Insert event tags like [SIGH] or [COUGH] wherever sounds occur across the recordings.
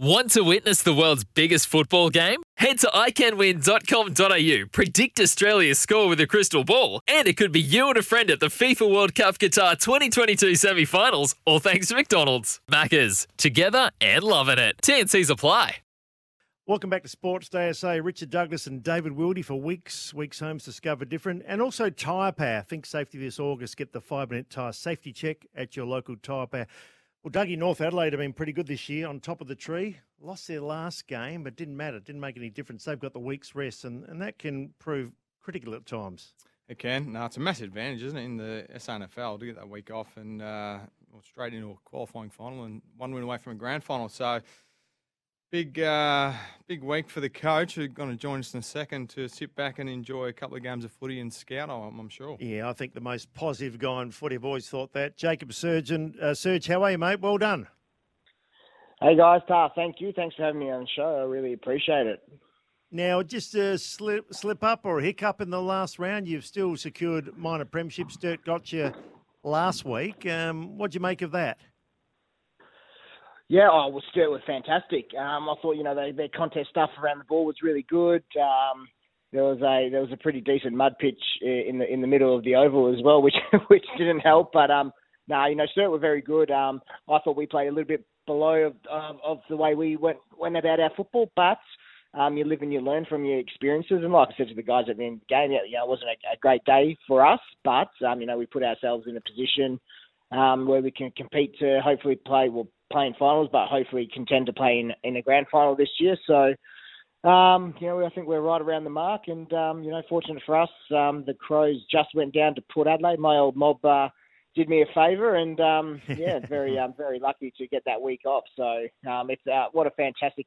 Want to witness the world's biggest football game? Head to iCanWin.com.au, predict Australia's score with a crystal ball, and it could be you and a friend at the FIFA World Cup Qatar 2022 semi finals, all thanks to McDonald's. Maccas, together and loving it. TNC's apply. Welcome back to Sports Day SA. Richard Douglas and David Wildy for Weeks. Weeks Homes Discover Different. And also Tyre Power. Think safety this August. Get the five minute tyre safety check at your local Tyre Power. Well, Dougie, North Adelaide have been pretty good this year on top of the tree. Lost their last game, but didn't matter. Didn't make any difference. They've got the week's rest, and, and that can prove critical at times. It can. No, it's a massive advantage, isn't it, in the SANFL to get that week off and uh, straight into a qualifying final and one win away from a grand final. So Big, uh, big week for the coach who's going to join us in a second to sit back and enjoy a couple of games of footy and scout. I'm, I'm sure. Yeah, I think the most positive guy in footy. I've always thought that. Jacob Surjan, uh, Serge, how are you, mate? Well done. Hey guys, Tar, thank you. Thanks for having me on the show. I really appreciate it. Now, just a slip, slip up or a hiccup in the last round. You've still secured minor premiership. Sturt got you last week. Um, what do you make of that? Yeah, oh, well, Sturt was fantastic. Um, I thought you know they, their contest stuff around the ball was really good. Um, there was a there was a pretty decent mud pitch in the in the middle of the oval as well, [LAUGHS] which which didn't help. But um, no, nah, you know Sturt were very good. Um, I thought we played a little bit below of, of, of the way we went went about our football, but um, you live and you learn from your experiences. And like I said to the guys at the end of the game, yeah, you it wasn't a, a great day for us, but um, you know we put ourselves in a position um, where we can compete to hopefully play well play in finals, but hopefully contend to play in, in a grand final this year. So, um, you know, I think we're right around the mark, and um, you know, fortunate for us, um, the Crows just went down to Port Adelaide. My old mob uh, did me a favour, and um, [LAUGHS] yeah, very um, very lucky to get that week off. So um, it's uh, what a fantastic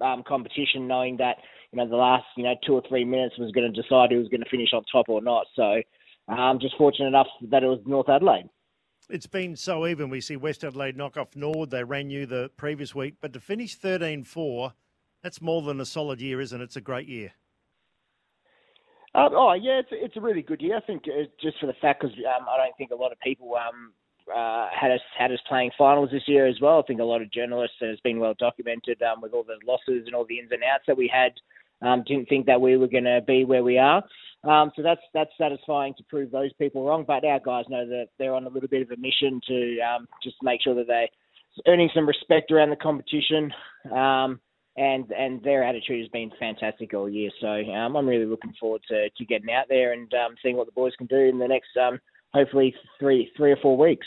um, competition, knowing that you know the last you know two or three minutes was going to decide who was going to finish on top or not. So um, just fortunate enough that it was North Adelaide. It's been so even. We see West Adelaide knock off Nord. They ran you the previous week. But to finish 13 4, that's more than a solid year, isn't it? It's a great year. Um, oh, yeah, it's, it's a really good year. I think uh, just for the fact because um, I don't think a lot of people um, uh, had us had us playing finals this year as well. I think a lot of journalists, and it's been well documented um, with all the losses and all the ins and outs that we had, um, didn't think that we were going to be where we are. Um, so that's that's satisfying to prove those people wrong. But our guys know that they're on a little bit of a mission to um, just make sure that they're earning some respect around the competition. Um, and and their attitude has been fantastic all year. So um, I'm really looking forward to, to getting out there and um, seeing what the boys can do in the next um, hopefully three three or four weeks.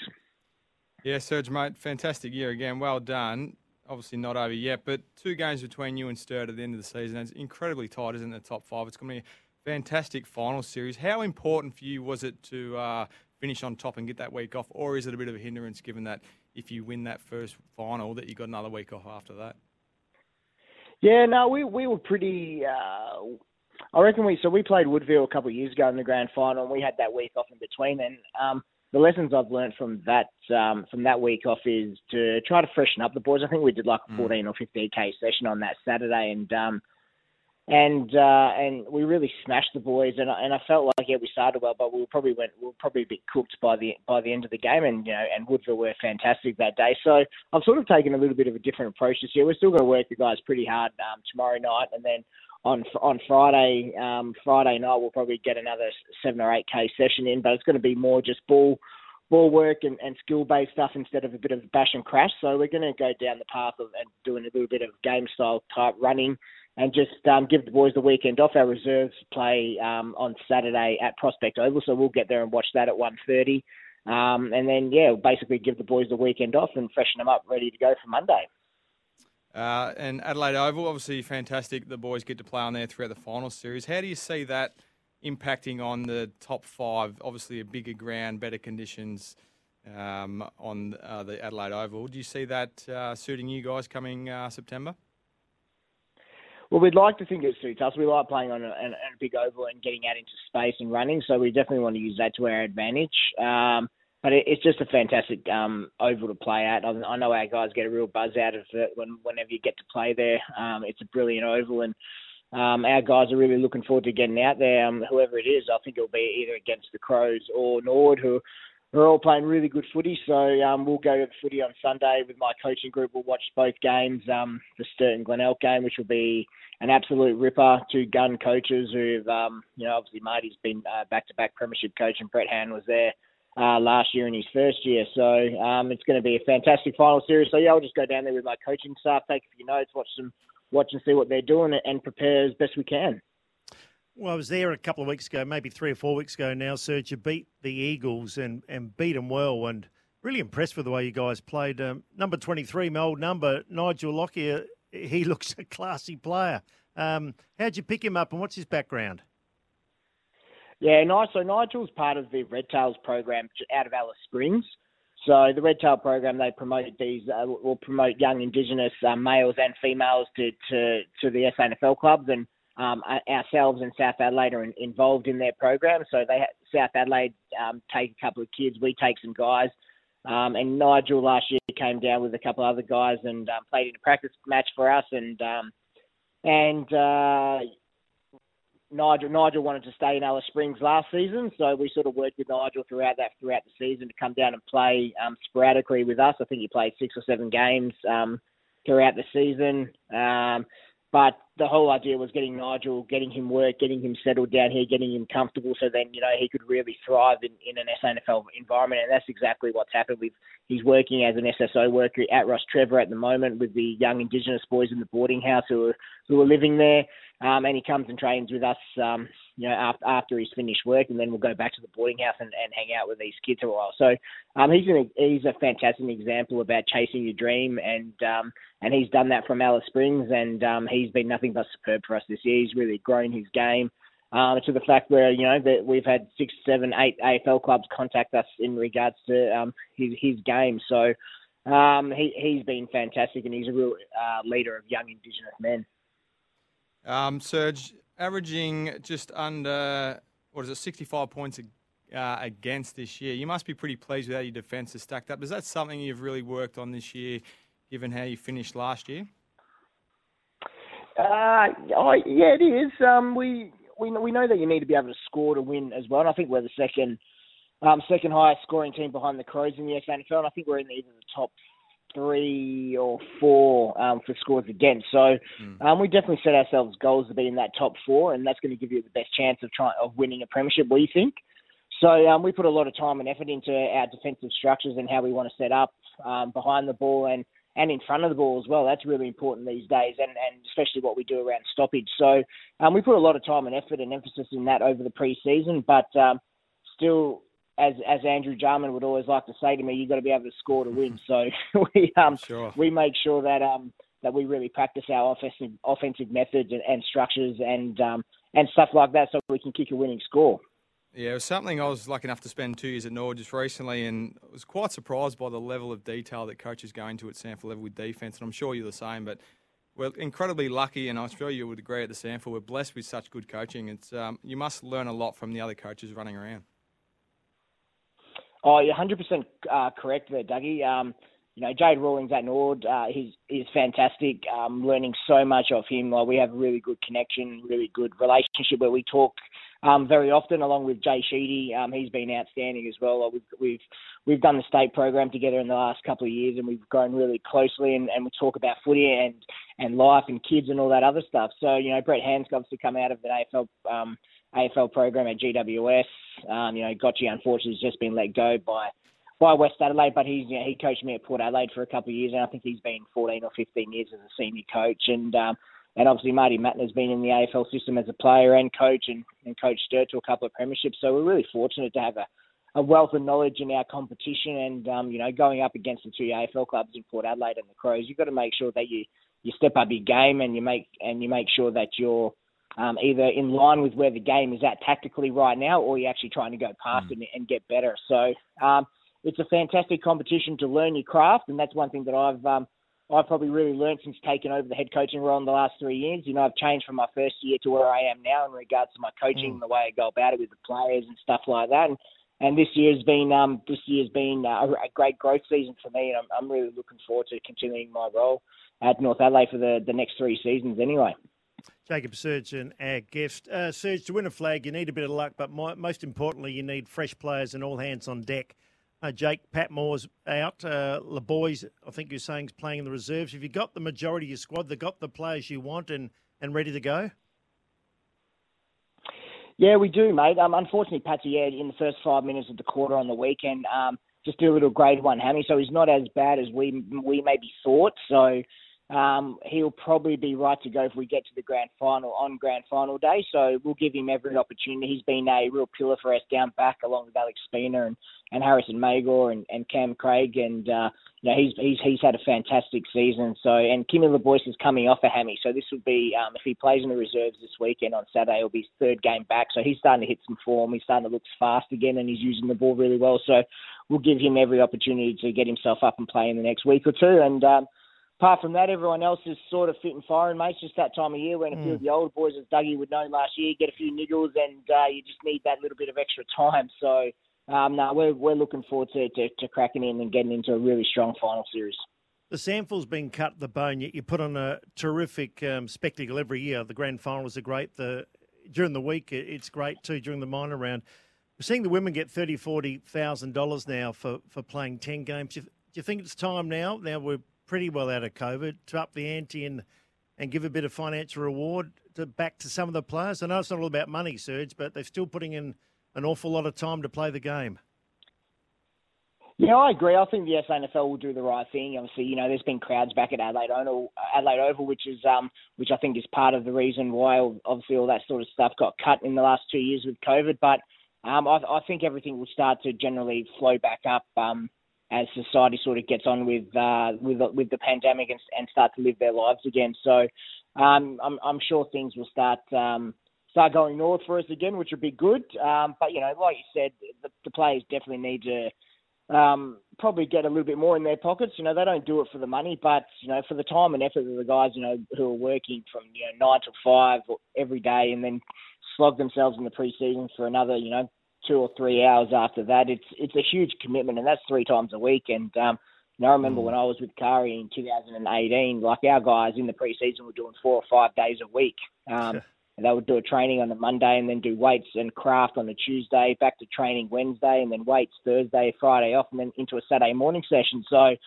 Yeah, Serge, mate, fantastic year again. Well done. Obviously not over yet, but two games between you and Sturt at the end of the season. It's incredibly tight, isn't it? The top five. It's going to be a fantastic final series. How important for you was it to uh, finish on top and get that week off, or is it a bit of a hindrance given that if you win that first final, that you got another week off after that? Yeah, no, we we were pretty. Uh, I reckon we so we played Woodville a couple of years ago in the grand final, and we had that week off in between. And um, the lessons I've learned from that um, from that week off is to try to freshen up the boys. I think we did like a mm. 14 or 15 k session on that Saturday, and um, and uh, and we really smashed the boys. And I, and I felt like yeah, we started well, but we probably went we were probably a bit cooked by the by the end of the game. And you know, and Woodville were fantastic that day. So I've sort of taken a little bit of a different approach this year. We're still going to work the guys pretty hard um, tomorrow night, and then on on Friday um, Friday night we'll probably get another seven or eight k session in. But it's going to be more just ball ball work and, and skill based stuff instead of a bit of bash and crash. So we're going to go down the path of and doing a little bit of game style type running and just um, give the boys the weekend off. Our reserves play um, on Saturday at Prospect Oval, so we'll get there and watch that at 1.30. Um, and then, yeah, basically give the boys the weekend off and freshen them up, ready to go for Monday. Uh, and Adelaide Oval, obviously fantastic. The boys get to play on there throughout the final series. How do you see that impacting on the top five? Obviously, a bigger ground, better conditions um, on uh, the Adelaide Oval. Do you see that uh, suiting you guys coming uh, September? Well, we'd like to think it suits us. We like playing on a, a, a big oval and getting out into space and running, so we definitely want to use that to our advantage. Um, but it, it's just a fantastic um, oval to play at. I, I, know our guys get a real buzz out of it when, whenever you get to play there. Um, it's a brilliant oval, and um, our guys are really looking forward to getting out there. Um, whoever it is, I think it'll be either against the Crows or Nord, who we're all playing really good footy. So um, we'll go to the footy on Sunday with my coaching group. We'll watch both games, um, the Sturt and Glenelg game, which will be an absolute ripper. Two gun coaches who've, um, you know, obviously Marty's been uh, back-to-back premiership coach and Brett Hand was there uh, last year in his first year. So um, it's going to be a fantastic final series. So yeah, I'll just go down there with my coaching staff, take a few notes, watch them, watch and see what they're doing, and prepare as best we can. Well, I was there a couple of weeks ago, maybe three or four weeks ago now, Serge. You beat the Eagles and, and beat them well, and really impressed with the way you guys played. Um, number 23, my old number, Nigel Lockyer, he [LAUGHS] looks a classy player. Um, how'd you pick him up, and what's his background? Yeah, nice. So Nigel's part of the Red Tails program out of Alice Springs. So the Red Tail program, they promote these, uh, will promote young Indigenous uh, males and females to, to, to the SANFL clubs, and um, ourselves and South Adelaide are in, involved in their program. So they South Adelaide um, take a couple of kids, we take some guys. Um, and Nigel last year came down with a couple of other guys and um, played in a practice match for us. And um, and uh, Nigel Nigel wanted to stay in Alice Springs last season, so we sort of worked with Nigel throughout that throughout the season to come down and play um, sporadically with us. I think he played six or seven games throughout the season. But the whole idea was getting Nigel, getting him work, getting him settled down here, getting him comfortable, so then you know he could really thrive in, in an SANFL environment, and that's exactly what's happened. With he's working as an SSO worker at Ross Trevor at the moment with the young Indigenous boys in the boarding house who are who are living there. Um, and he comes and trains with us, um, you know, after, after he's finished work, and then we'll go back to the boarding house and, and hang out with these kids for a while. So um, he's an, he's a fantastic example about chasing your dream, and um, and he's done that from Alice Springs, and um, he's been nothing but superb for us this year. He's really grown his game. Um, to the fact where you know that we've had six, seven, eight AFL clubs contact us in regards to um, his his game. So um, he he's been fantastic, and he's a real uh, leader of young Indigenous men. Um, Serge, averaging just under, what is it, 65 points uh, against this year. You must be pretty pleased with how your defence is stacked up. Is that something you've really worked on this year, given how you finished last year? Uh, oh, yeah, it is. Um, we we we know that you need to be able to score to win as well. And I think we're the second um, second highest scoring team behind the Crows in the SANFL. And I think we're in either the top three or four um, for scores against. So mm. um, we definitely set ourselves goals to be in that top four, and that's going to give you the best chance of trying of winning a premiership. We think. So um, we put a lot of time and effort into our defensive structures and how we want to set up um, behind the ball and and in front of the ball as well. That's really important these days, and, and especially what we do around stoppage. So um, we put a lot of time and effort and emphasis in that over the pre-season, but um, still as as Andrew Jarman would always like to say to me, you've got to be able to score to win. [LAUGHS] So [LAUGHS] we um sure. we make sure that um that we really practice our offensive offensive methods and, and structures and um and stuff like that, so we can kick a winning score. Yeah, it was something I was lucky enough to spend two years at Nord just recently, and I was quite surprised by the level of detail that coaches go into at SANFL level with defence, and I'm sure you're the same. But we're incredibly lucky, and I'm sure you would agree at the SANFL. We're blessed with such good coaching. It's um, you must learn a lot from the other coaches running around. Oh, you're 100% uh, correct there, Dougie. Um, you know, Jade Rawlings at Nord, uh, he's, he's fantastic. Um, learning so much of him. Like, we have a really good connection, really good relationship where we talk um, very often, along with Jay Sheedy. Um, he's been outstanding as well. We've, we've we've done the state program together in the last couple of years, and we've grown really closely. And, and we talk about footy and and life and kids and all that other stuff. So you know, Brett Hand's obviously come out of the AFL um, AFL program at GWS. Um, you know, Gotchi unfortunately has just been let go by by West Adelaide, but he's you know, he coached me at Port Adelaide for a couple of years, and I think he's been 14 or 15 years as a senior coach. And um, and obviously Marty Mattner's been in the AFL system as a player and coach, and, and coached Sturt to a couple of premierships. So we're really fortunate to have a, a wealth of knowledge in our competition. And um, you know, going up against the two AFL clubs in Port Adelaide and the Crows, you've got to make sure that you you step up your game and you make and you make sure that you're um, either in line with where the game is at tactically right now, or you're actually trying to go past mm. it and get better. So um, it's a fantastic competition to learn your craft, and that's one thing that I've um, I've probably really learned since taking over the head coaching role in the last three years. You know, I've changed from my first year to where I am now in regards to my coaching mm. and the way I go about it with the players and stuff like that. And, and this year's been um, this year's been uh, a great growth season for me, and I'm, I'm really looking forward to continuing my role at North Adelaide for the, the next three seasons anyway. Jacob Surjan, our guest. Uh, Serge, to win a flag, you need a bit of luck, but my, most importantly, you need fresh players and all hands on deck. Uh, Jake Patmore's out. Uh, the boys, I think you're saying, is playing in the reserves. Have you got the majority of your squad? They've got the players you want and, and ready to go? Yeah, we do, mate. Um, unfortunately, Patsy, yeah, in the first five minutes of the quarter on the weekend, um, just do a little grade one hammy, so he's not as bad as we we maybe thought. So um, he'll probably be right to go if we get to the grand final on grand final day. So we'll give him every opportunity. He's been a real pillar for us down back, along with Alex Spina and, and Harrison Magor and, and Cam Craig, and uh, you know he's he's he's had a fantastic season. So and Kimmy LeBois is coming off a hammy, so this would be um, if he plays in the reserves this weekend on Saturday, it'll be his third game back. So he's starting to hit some form. He's starting to look fast again, and he's using the ball really well. So we'll give him every opportunity to get himself up and play in the next week or two, and. Um, apart from that, everyone else is sort of fit and firing, mate. It's just that time of year when a few mm. of the older boys, as Dougie would know last year, get a few niggles and uh, you just need that little bit of extra time. So, um, no, we're, we're looking forward to, to, to cracking in and getting into a really strong final series. The SANFL's been cut the bone, yet you put on a terrific um, spectacle every year. The grand finals are great. The During the week, it's great too, during the minor round. We're seeing the women get thirty, forty thousand dollars now for, for playing ten games. Do you, do you think it's time now? Now we're pretty well out of COVID to up the ante and and give a bit of financial reward to back to some of the players. I know it's not all about money, Serge, but they're still putting in an awful lot of time to play the game. Yeah, I agree. I think the SANFL will do the right thing. Obviously, you know, there's been crowds back at Adelaide Oval, Adelaide Oval, which is um, which I think is part of the reason why obviously all that sort of stuff got cut in the last two years with COVID. But um, I, I think everything will start to generally flow back up. Um, as society sort of gets on with uh, with with the pandemic and, and start to live their lives again. So um, I'm, I'm sure things will start um, start going north for us again, which would be good. Um, but you know, like you said, the, the players definitely need to um, probably get a little bit more in their pockets. You know, they don't do it for the money, but you know, for the time and effort of the guys, you know, who are working from you know nine to five every day, and then slog themselves in the preseason for another, you know, two or three hours after that. It's it's a huge commitment, and that's three times a week. And um, you know, I remember mm. when I was with Kari in 2018, like our guys in the preseason were doing four or five days a week. Um, and they would do a training on the Monday and then do weights and craft on the Tuesday, back to training Wednesday, and then weights Thursday, Friday off, and then into a Saturday morning session. So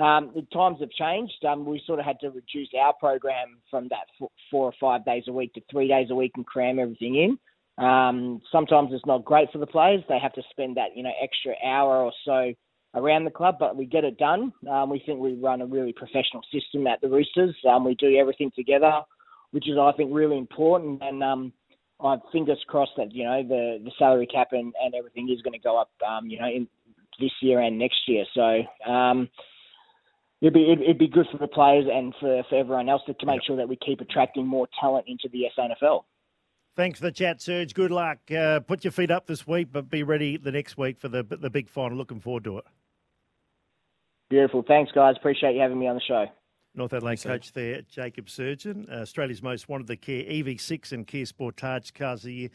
um, the times have changed. Um, we sort of had to reduce our program from that four or five days a week to three days a week and cram everything in. Um, sometimes it's not great for the players. They have to spend that you know extra hour or so around the club, but we get it done. Um, we think we run a really professional system at the Roosters. Um, we do everything together, which is I think really important. And um, I fingers crossed that you know the the salary cap and, and everything is going to go up. Um, you know in this year and next year. So. Um, It'd be, it'd, be good for the players and for, for everyone else to, to make sure that we keep attracting more talent into the SANFL. Thanks for the chat, Serge. Good luck. Uh, put your feet up this week, but be ready the next week for the the big final. Looking forward to it. Beautiful. Thanks, guys. Appreciate you having me on the show. North Adelaide Thanks, coach there, Jacob Surjan, uh, Australia's most wanted the Kia EV6 and Kia Sportage cars of the year.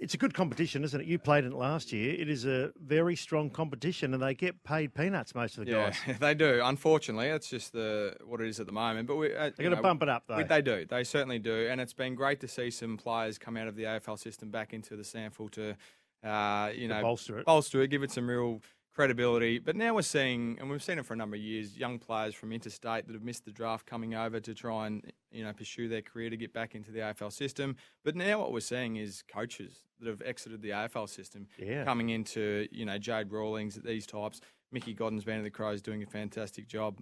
It's a good competition, isn't it? You played in it last year. It is a very strong competition, and they get paid peanuts. Most of the yeah, guys. [LAUGHS] they do. Unfortunately, it's just the what it is at the moment. But we, uh, they're going to bump it up, though. they do. They certainly do. And it's been great to see some players come out of the AFL system back into the SANFL to, uh, you to know, bolster it, bolster it, give it some real credibility. But now we're seeing, and we've seen it for a number of years, young players from interstate that have missed the draft coming over to try and you know pursue their career to get back into the AFL system. But now what we're seeing is coaches that have exited the AFL system yeah. coming into you know Jade Rawlings, these types. Mickey Godden's band of the Crows doing a fantastic job.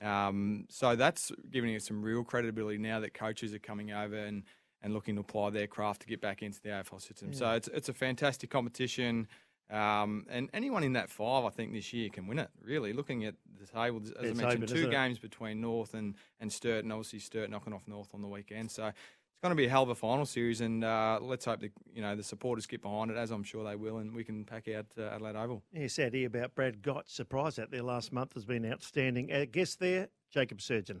Um, so that's giving it some real credibility now that coaches are coming over and, and looking to apply their craft to get back into the AFL system. Yeah. So it's it's a fantastic competition. Um, and anyone in that five, I think, this year can win it. Really, looking at the table, as it's I mentioned, open, two games between North and and Sturt, and obviously Sturt knocking off North on the weekend. So it's going to be a hell of a final series, and uh, let's hope the you know the supporters get behind it, as I'm sure they will, and we can pack out uh, Adelaide Oval. Yeah, sad here about Brad Gotch. Surprise out there last month has been outstanding. Our guest there, Jacob Surjan.